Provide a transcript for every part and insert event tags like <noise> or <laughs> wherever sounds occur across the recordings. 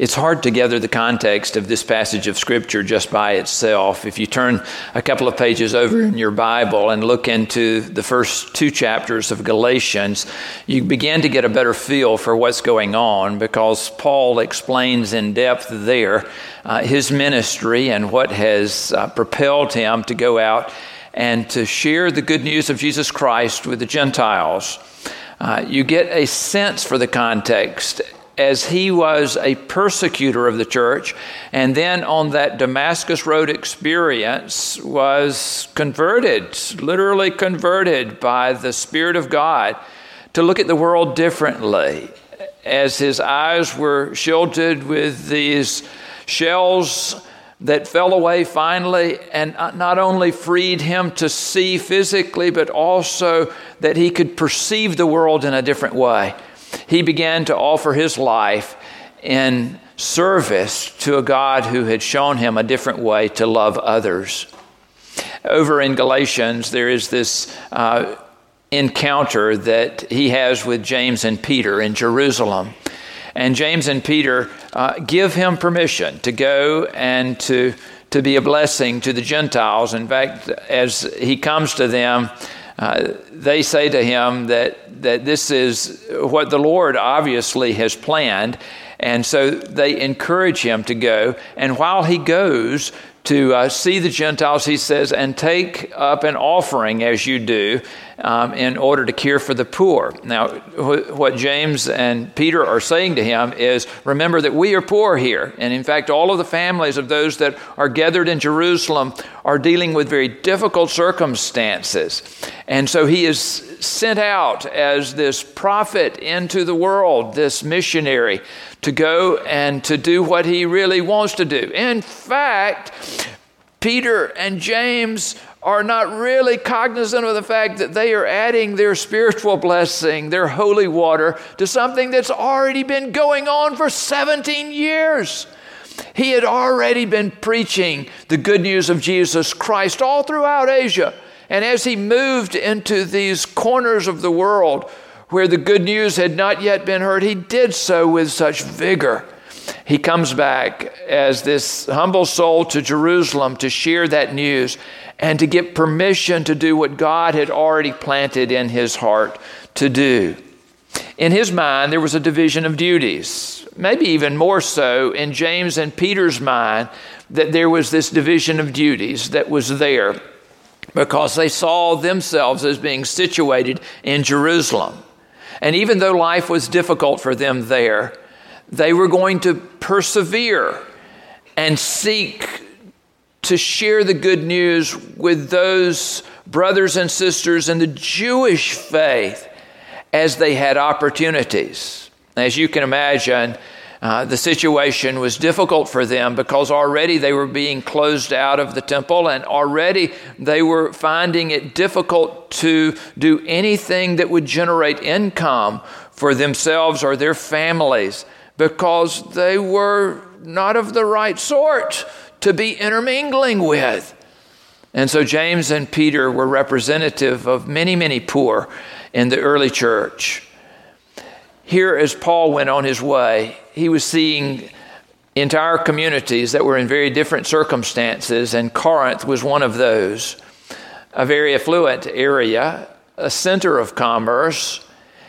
It's hard to gather the context of this passage of Scripture just by itself. If you turn a couple of pages over in your Bible and look into the first two chapters of Galatians, you begin to get a better feel for what's going on because Paul explains in depth there uh, his ministry and what has uh, propelled him to go out and to share the good news of Jesus Christ with the Gentiles. Uh, you get a sense for the context as he was a persecutor of the church and then on that Damascus Road experience was converted, literally converted by the Spirit of God to look at the world differently. As his eyes were shielded with these shells that fell away finally and not only freed him to see physically, but also that he could perceive the world in a different way he began to offer his life in service to a God who had shown him a different way to love others. Over in Galatians, there is this uh, encounter that he has with James and Peter in Jerusalem. And James and Peter uh, give him permission to go and to, to be a blessing to the Gentiles. In fact, as he comes to them, uh, they say to him that, that this is what the Lord obviously has planned. And so they encourage him to go. And while he goes to uh, see the Gentiles, he says, and take up an offering as you do um, in order to care for the poor. Now, wh- what James and Peter are saying to him is remember that we are poor here. And in fact, all of the families of those that are gathered in Jerusalem are dealing with very difficult circumstances. And so he is sent out as this prophet into the world, this missionary, to go and to do what he really wants to do. In fact, Peter and James are not really cognizant of the fact that they are adding their spiritual blessing, their holy water, to something that's already been going on for 17 years. He had already been preaching the good news of Jesus Christ all throughout Asia. And as he moved into these corners of the world where the good news had not yet been heard, he did so with such vigor. He comes back as this humble soul to Jerusalem to share that news and to get permission to do what God had already planted in his heart to do. In his mind, there was a division of duties, maybe even more so in James and Peter's mind, that there was this division of duties that was there because they saw themselves as being situated in Jerusalem. And even though life was difficult for them there, they were going to persevere and seek to share the good news with those brothers and sisters in the Jewish faith as they had opportunities. As you can imagine, uh, the situation was difficult for them because already they were being closed out of the temple and already they were finding it difficult to do anything that would generate income for themselves or their families because they were not of the right sort to be intermingling with. And so James and Peter were representative of many, many poor in the early church. Here, as Paul went on his way, he was seeing entire communities that were in very different circumstances, and Corinth was one of those. A very affluent area, a center of commerce.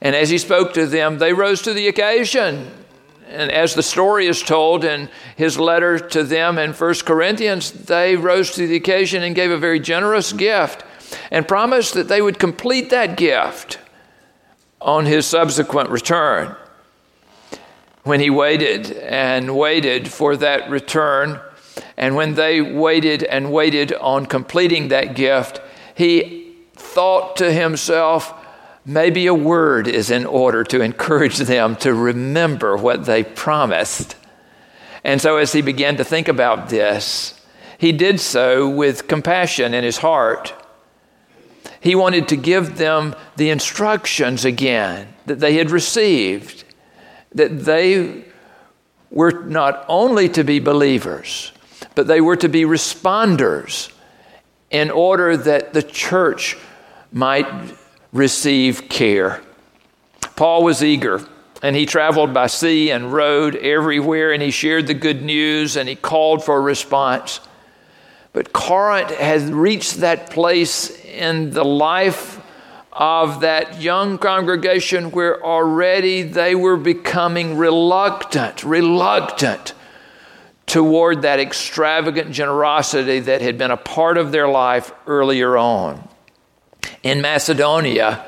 And as he spoke to them, they rose to the occasion and as the story is told in his letter to them in 1 Corinthians, they rose to the occasion and gave a very generous gift and promised that they would complete that gift on his subsequent return. When he waited and waited for that return, and when they waited and waited on completing that gift, he thought to himself, maybe a word is in order to encourage them to remember what they promised. And so, as he began to think about this, he did so with compassion in his heart. He wanted to give them the instructions again that they had received, that they were not only to be believers, but they were to be responders in order that the church might receive care. Paul was eager and he traveled by sea and road everywhere, and he shared the good news and he called for a response. But Corinth had reached that place in the life of that young congregation where already they were becoming reluctant, reluctant toward that extravagant generosity that had been a part of their life earlier on. In Macedonia,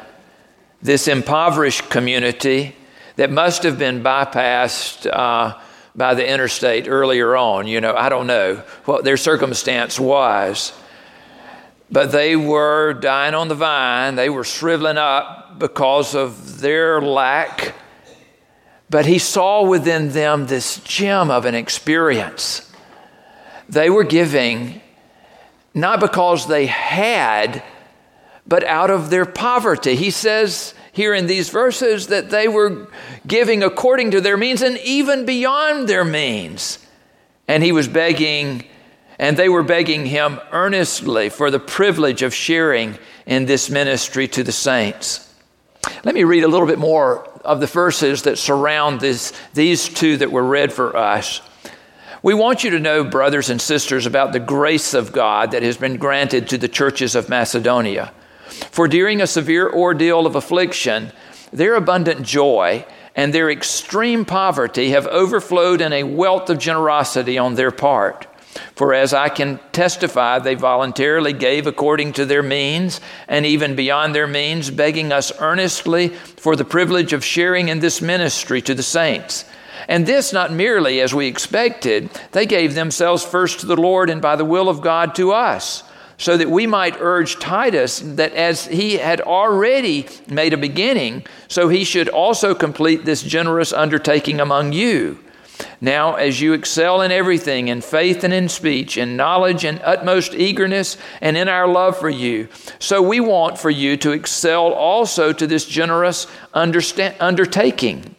this impoverished community that must have been bypassed uh, by the interstate earlier on. You know, I don't know what their circumstance was. But they were dying on the vine. They were shriveling up because of their lack. But he saw within them this gem of an experience. They were giving not because they had, but out of their poverty. He says here in these verses that they were giving according to their means and even beyond their means. And he was begging, and they were begging him earnestly for the privilege of sharing in this ministry to the saints. Let me read a little bit more of the verses that surround this, these two that were read for us. We want you to know, brothers and sisters, about the grace of God that has been granted to the churches of Macedonia. For during a severe ordeal of affliction, their abundant joy and their extreme poverty have overflowed in a wealth of generosity on their part. For as I can testify, they voluntarily gave according to their means, and even beyond their means, begging us earnestly for the privilege of sharing in this ministry to the saints. And this not merely as we expected, they gave themselves first to the Lord and by the will of God to us so that we might urge Titus that as he had already made a beginning, so he should also complete this generous undertaking among you. Now, as you excel in everything, in faith and in speech, in knowledge and utmost eagerness, and in our love for you, so we want for you to excel also to this generous undertaking.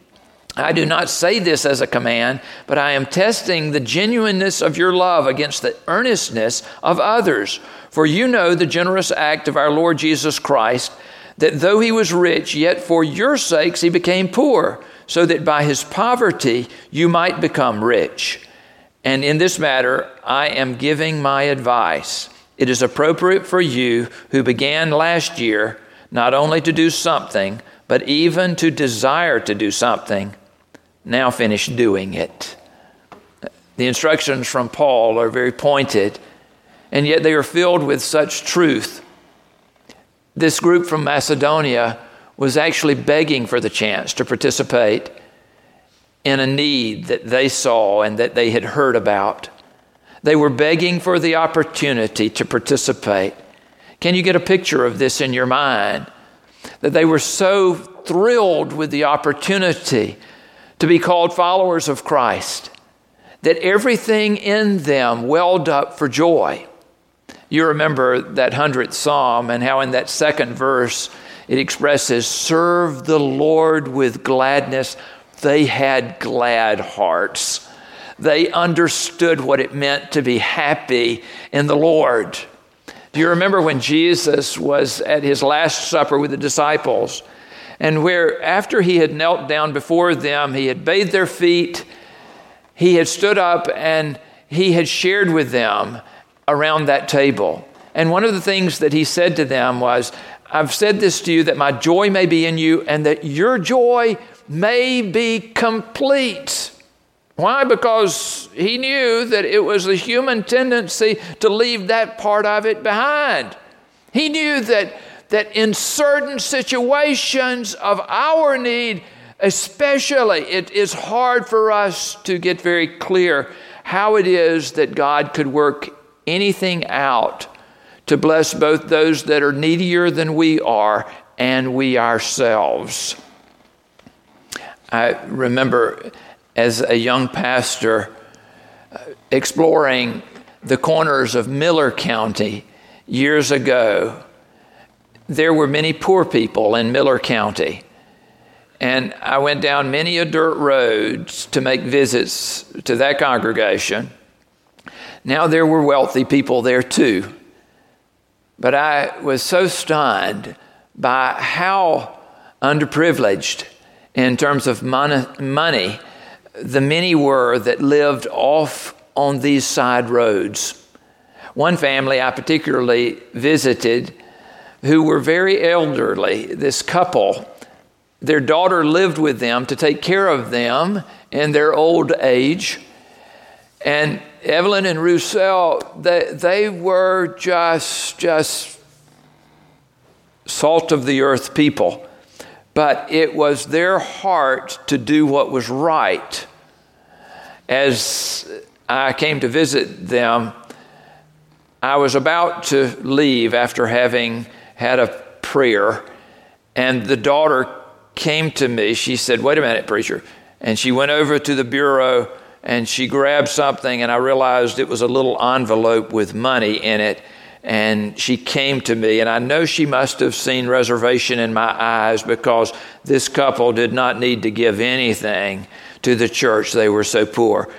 I do not say this as a command, but I am testing the genuineness of your love against the earnestness of others. For you know the generous act of our Lord Jesus Christ, that though he was rich, yet for your sakes he became poor, so that by his poverty you might become rich. And in this matter, I am giving my advice. It is appropriate for you who began last year not only to do something, but even to desire to do something. Now finish doing it. The instructions from Paul are very pointed and yet they are filled with such truth. This group from Macedonia was actually begging for the chance to participate in a need that they saw and that they had heard about. They were begging for the opportunity to participate. Can you get a picture of this in your mind? That they were so thrilled with the opportunity to be called followers of Christ that everything in them welled up for joy. You remember that 100th Psalm and how in that second verse it expresses, Serve the Lord with gladness. They had glad hearts. They understood what it meant to be happy in the Lord. Do you remember when Jesus was at his Last Supper with the disciples? And where, after he had knelt down before them, he had bathed their feet, he had stood up and he had shared with them around that table. And one of the things that he said to them was, I've said this to you that my joy may be in you and that your joy may be complete. Why? Because he knew that it was a human tendency to leave that part of it behind. He knew that, that in certain situations of our need, especially, it is hard for us to get very clear how it is that God could work anything out to bless both those that are needier than we are and we ourselves. I remember as a young pastor uh, exploring the corners of Miller County years ago. There were many poor people in Miller County. And I went down many a dirt road to make visits to that congregation. Now, there were wealthy people there too. But I was so stunned by how underprivileged in terms of money, the many were that lived off on these side roads. One family I particularly visited who were very elderly, this couple, their daughter lived with them to take care of them in their old age. And Evelyn and Roussel, they, they were just, just salt of the earth people. But it was their heart to do what was right. As I came to visit them, I was about to leave after having had a prayer, and the daughter came to me. She said, Wait a minute, preacher. And she went over to the bureau and she grabbed something, and I realized it was a little envelope with money in it. And she came to me, and I know she must have seen reservation in my eyes because this couple did not need to give anything to the church. They were so poor.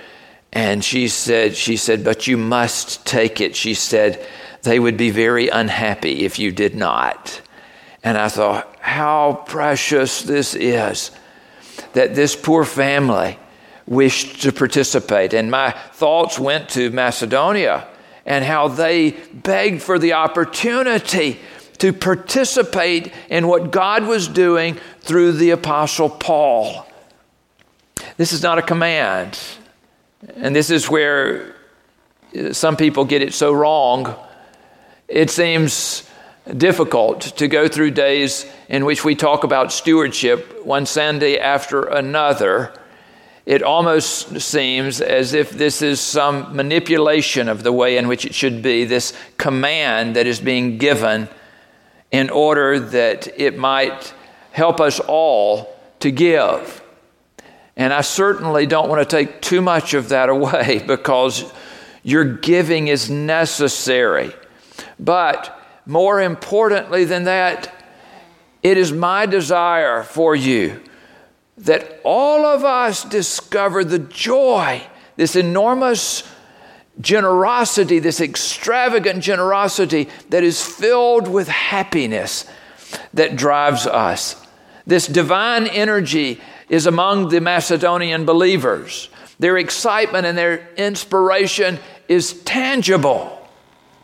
And she said, she said, but you must take it. She said, they would be very unhappy if you did not. And I thought, how precious this is that this poor family wished to participate. And my thoughts went to Macedonia and how they begged for the opportunity to participate in what God was doing through the Apostle Paul. This is not a command. And this is where some people get it so wrong. It seems difficult to go through days in which we talk about stewardship one Sunday after another. It almost seems as if this is some manipulation of the way in which it should be, this command that is being given in order that it might help us all to give. And I certainly don't want to take too much of that <laughs> away because your giving is necessary. But more importantly than that, it is my desire for you that all of us discover the joy, this enormous generosity, this extravagant generosity that is filled with happiness that drives us. This divine energy is among the Macedonian believers. Their excitement and their inspiration is tangible.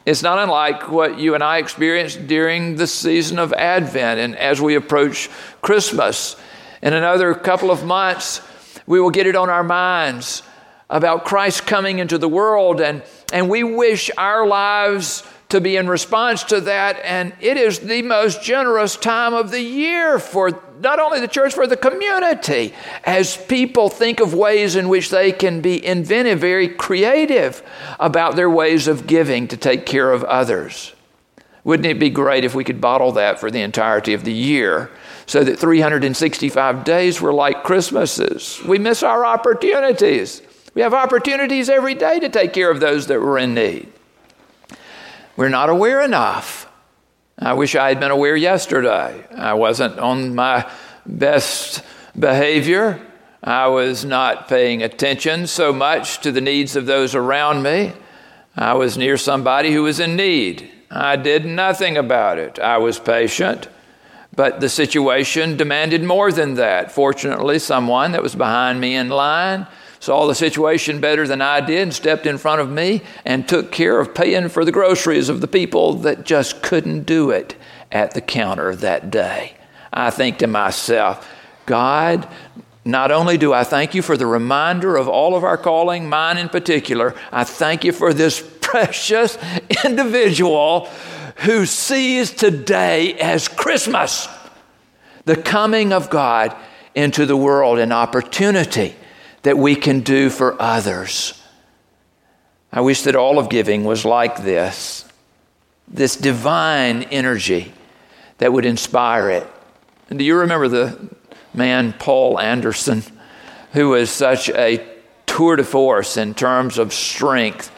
It's not unlike what you and I experienced during the season of Advent and as we approach Christmas. In another couple of months, we will get it on our minds about Christ coming into the world, and, and we wish our lives to be in response to that. And it is the most generous time of the year for not only the church, for the community, as people think of ways in which they can be inventive, very creative about their ways of giving to take care of others. Wouldn't it be great if we could bottle that for the entirety of the year so that 365 days were like Christmases? We miss our opportunities. We have opportunities every day to take care of those that were in need. We're not aware enough. I wish I had been aware yesterday. I wasn't on my best behavior. I was not paying attention so much to the needs of those around me. I was near somebody who was in need. I did nothing about it. I was patient, but the situation demanded more than that. Fortunately, someone that was behind me in line saw the situation better than I did, stepped in front of me, and took care of paying for the groceries of the people that just couldn't do it at the counter that day. I think to myself, God, not only do I thank you for the reminder of all of our calling, mine in particular, I thank you for this <laughs> precious individual who sees today as Christmas, the coming of God into the world, an opportunity that we can do for others. I wish that all of giving was like this this divine energy that would inspire it. And do you remember the man, Paul Anderson, who was such a tour de force in terms of strength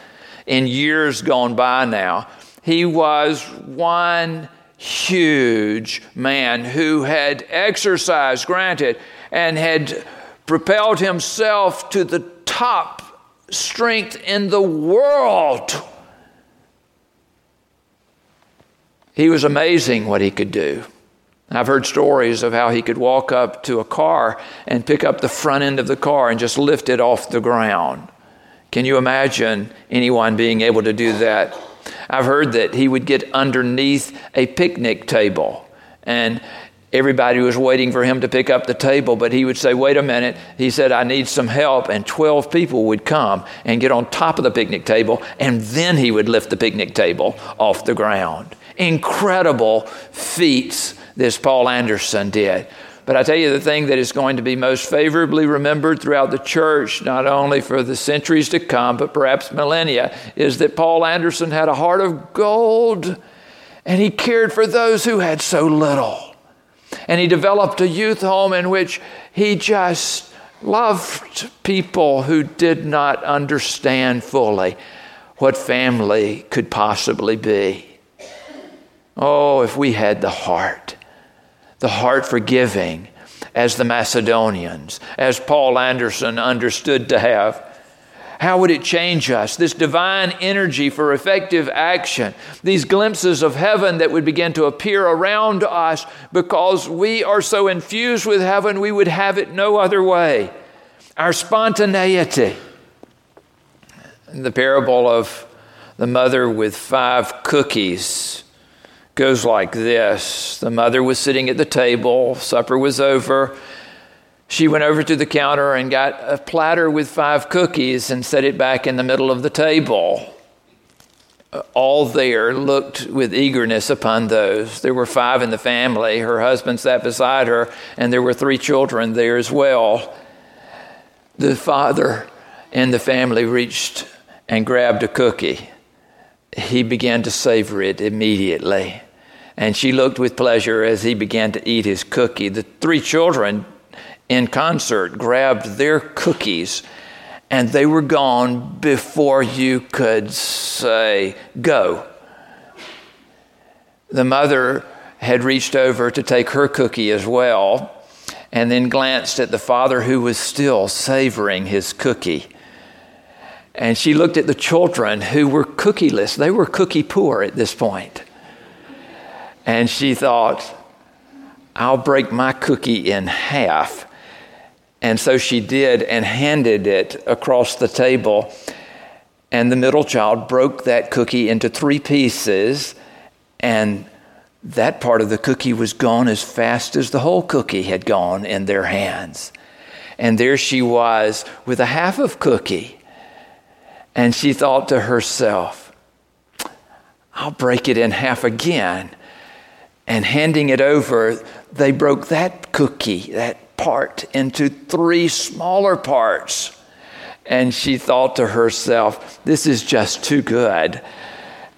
in years gone by now? He was one huge man who had exercised, granted, and had propelled himself to the top strength in the world. He was amazing what he could do. I've heard stories of how he could walk up to a car and pick up the front end of the car and just lift it off the ground. Can you imagine anyone being able to do that? I've heard that he would get underneath a picnic table and everybody was waiting for him to pick up the table, but he would say, Wait a minute. He said, I need some help. And 12 people would come and get on top of the picnic table, and then he would lift the picnic table off the ground. Incredible feats this Paul Anderson did. But I tell you, the thing that is going to be most favorably remembered throughout the church, not only for the centuries to come, but perhaps millennia, is that Paul Anderson had a heart of gold and he cared for those who had so little. And he developed a youth home in which he just loved people who did not understand fully what family could possibly be. Oh, if we had the heart the heart for giving as the Macedonians, as Paul Anderson understood to have. How would it change us? This divine energy for effective action, these glimpses of heaven that would begin to appear around us because we are so infused with heaven, we would have it no other way. Our spontaneity. The parable of the mother with five cookies goes like this The mother was sitting at the table, supper was over. She went over to the counter and got a platter with five cookies and set it back in the middle of the table. Uh, all there looked with eagerness upon those. There were five in the family. Her husband sat beside her, and there were three children there as well. The father and the family reached and grabbed a cookie. He began to savor it immediately and she looked with pleasure as he began to eat his cookie. The three children in concert grabbed their cookies and they were gone before you could say, Go. The mother had reached over to take her cookie as well and then glanced at the father who was still savoring his cookie. And she looked at the children who were cookieless. They were cookie poor at this point. And she thought, I'll break my cookie in half. And so she did and handed it across the table. And the middle child broke that cookie into three pieces. And that part of the cookie was gone as fast as the whole cookie had gone in their hands. And there she was with a half of cookie. And she thought to herself, I'll break it in half again and handing it over, they broke that cookie, that part, into three smaller parts. And she thought to herself, this is just too good.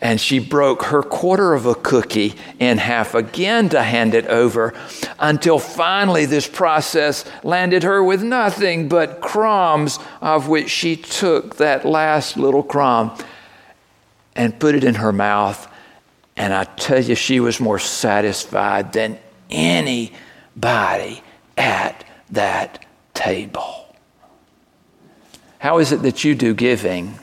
And she broke her quarter of a cookie in half again to hand it over until finally this process landed her with nothing but crumbs, of which she took that last little crumb and put it in her mouth and I tell you, she was more satisfied than anybody at that table. How is it that you do giving?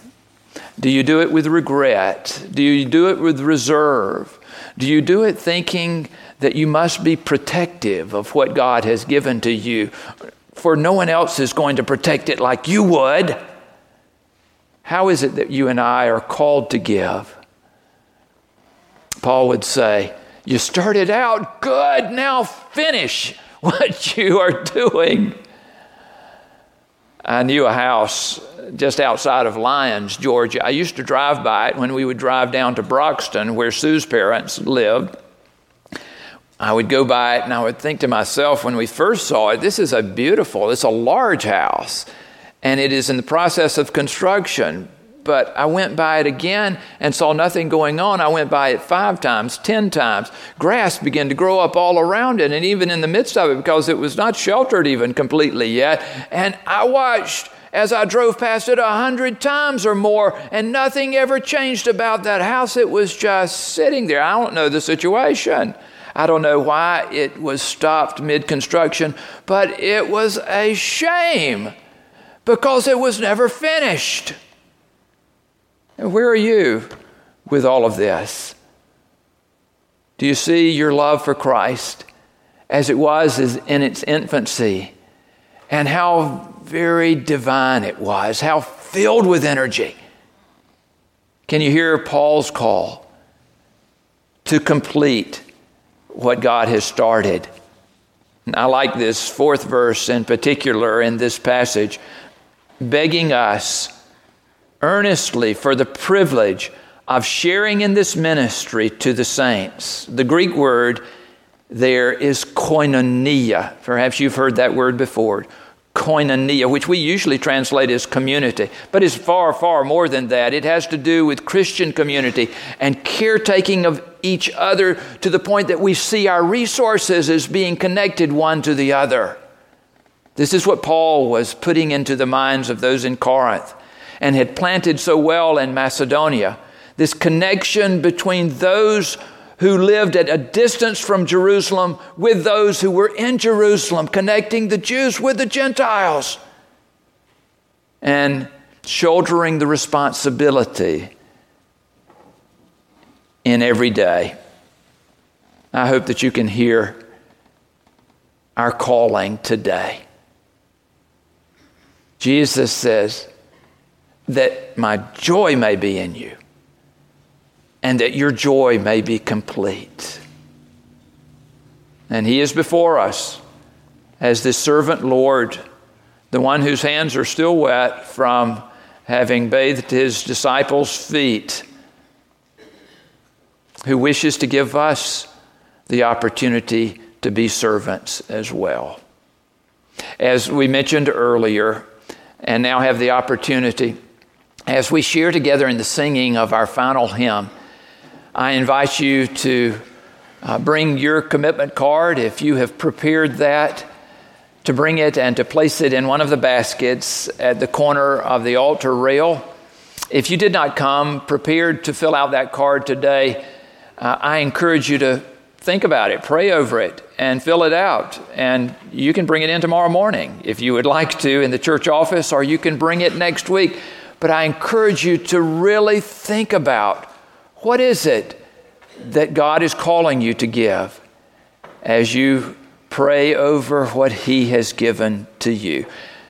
Do you do it with regret? Do you do it with reserve? Do you do it thinking that you must be protective of what God has given to you, for no one else is going to protect it like you would? How is it that you and I are called to give? Paul would say, You started out good, now finish what you are doing. I knew a house just outside of Lyons, Georgia. I used to drive by it when we would drive down to Broxton, where Sue's parents lived. I would go by it and I would think to myself when we first saw it, this is a beautiful, it's a large house, and it is in the process of construction but I went by it again and saw nothing going on. I went by it five times, ten times. Grass began to grow up all around it and even in the midst of it because it was not sheltered even completely yet. And I watched as I drove past it a hundred times or more, and nothing ever changed about that house. It was just sitting there. I don't know the situation. I don't know why it was stopped mid construction, but it was a shame because it was never finished. And where are you with all of this? Do you see your love for Christ as it was in its infancy, and how very divine it was, how filled with energy. Can you hear Paul's call to complete what God has started? And I like this fourth verse in particular in this passage, begging us earnestly for the privilege of sharing in this ministry to the saints. The Greek word there is koinonia. Perhaps you've heard that word before. Koinonia, which we usually translate as community, but is far, far more than that. It has to do with Christian community and caretaking of each other to the point that we see our resources as being connected one to the other. This is what Paul was putting into the minds of those in Corinth and had planted so well in Macedonia. This connection between those who lived at a distance from Jerusalem with those who were in Jerusalem, connecting the Jews with the Gentiles, and shouldering the responsibility in every day. I hope that you can hear our calling today. Jesus says that my joy may be in you and that your joy may be complete. And He is before us as the servant Lord, the one whose hands are still wet from having bathed His disciples' feet who wishes to give us the opportunity to be servants as well. As we mentioned earlier, and now have the opportunity, as we share together in the singing of our final hymn, I invite you to uh, bring your commitment card if you have prepared that, to bring it and to place it in one of the baskets at the corner of the altar rail. If you did not come prepared to fill out that card today, uh, I encourage you to think about it, pray over it, and fill it out. And you can bring it in tomorrow morning if you would like to in the church office, or you can bring it next week. But I encourage you to really think about what is it that God is calling you to give as you pray over what He has given to you.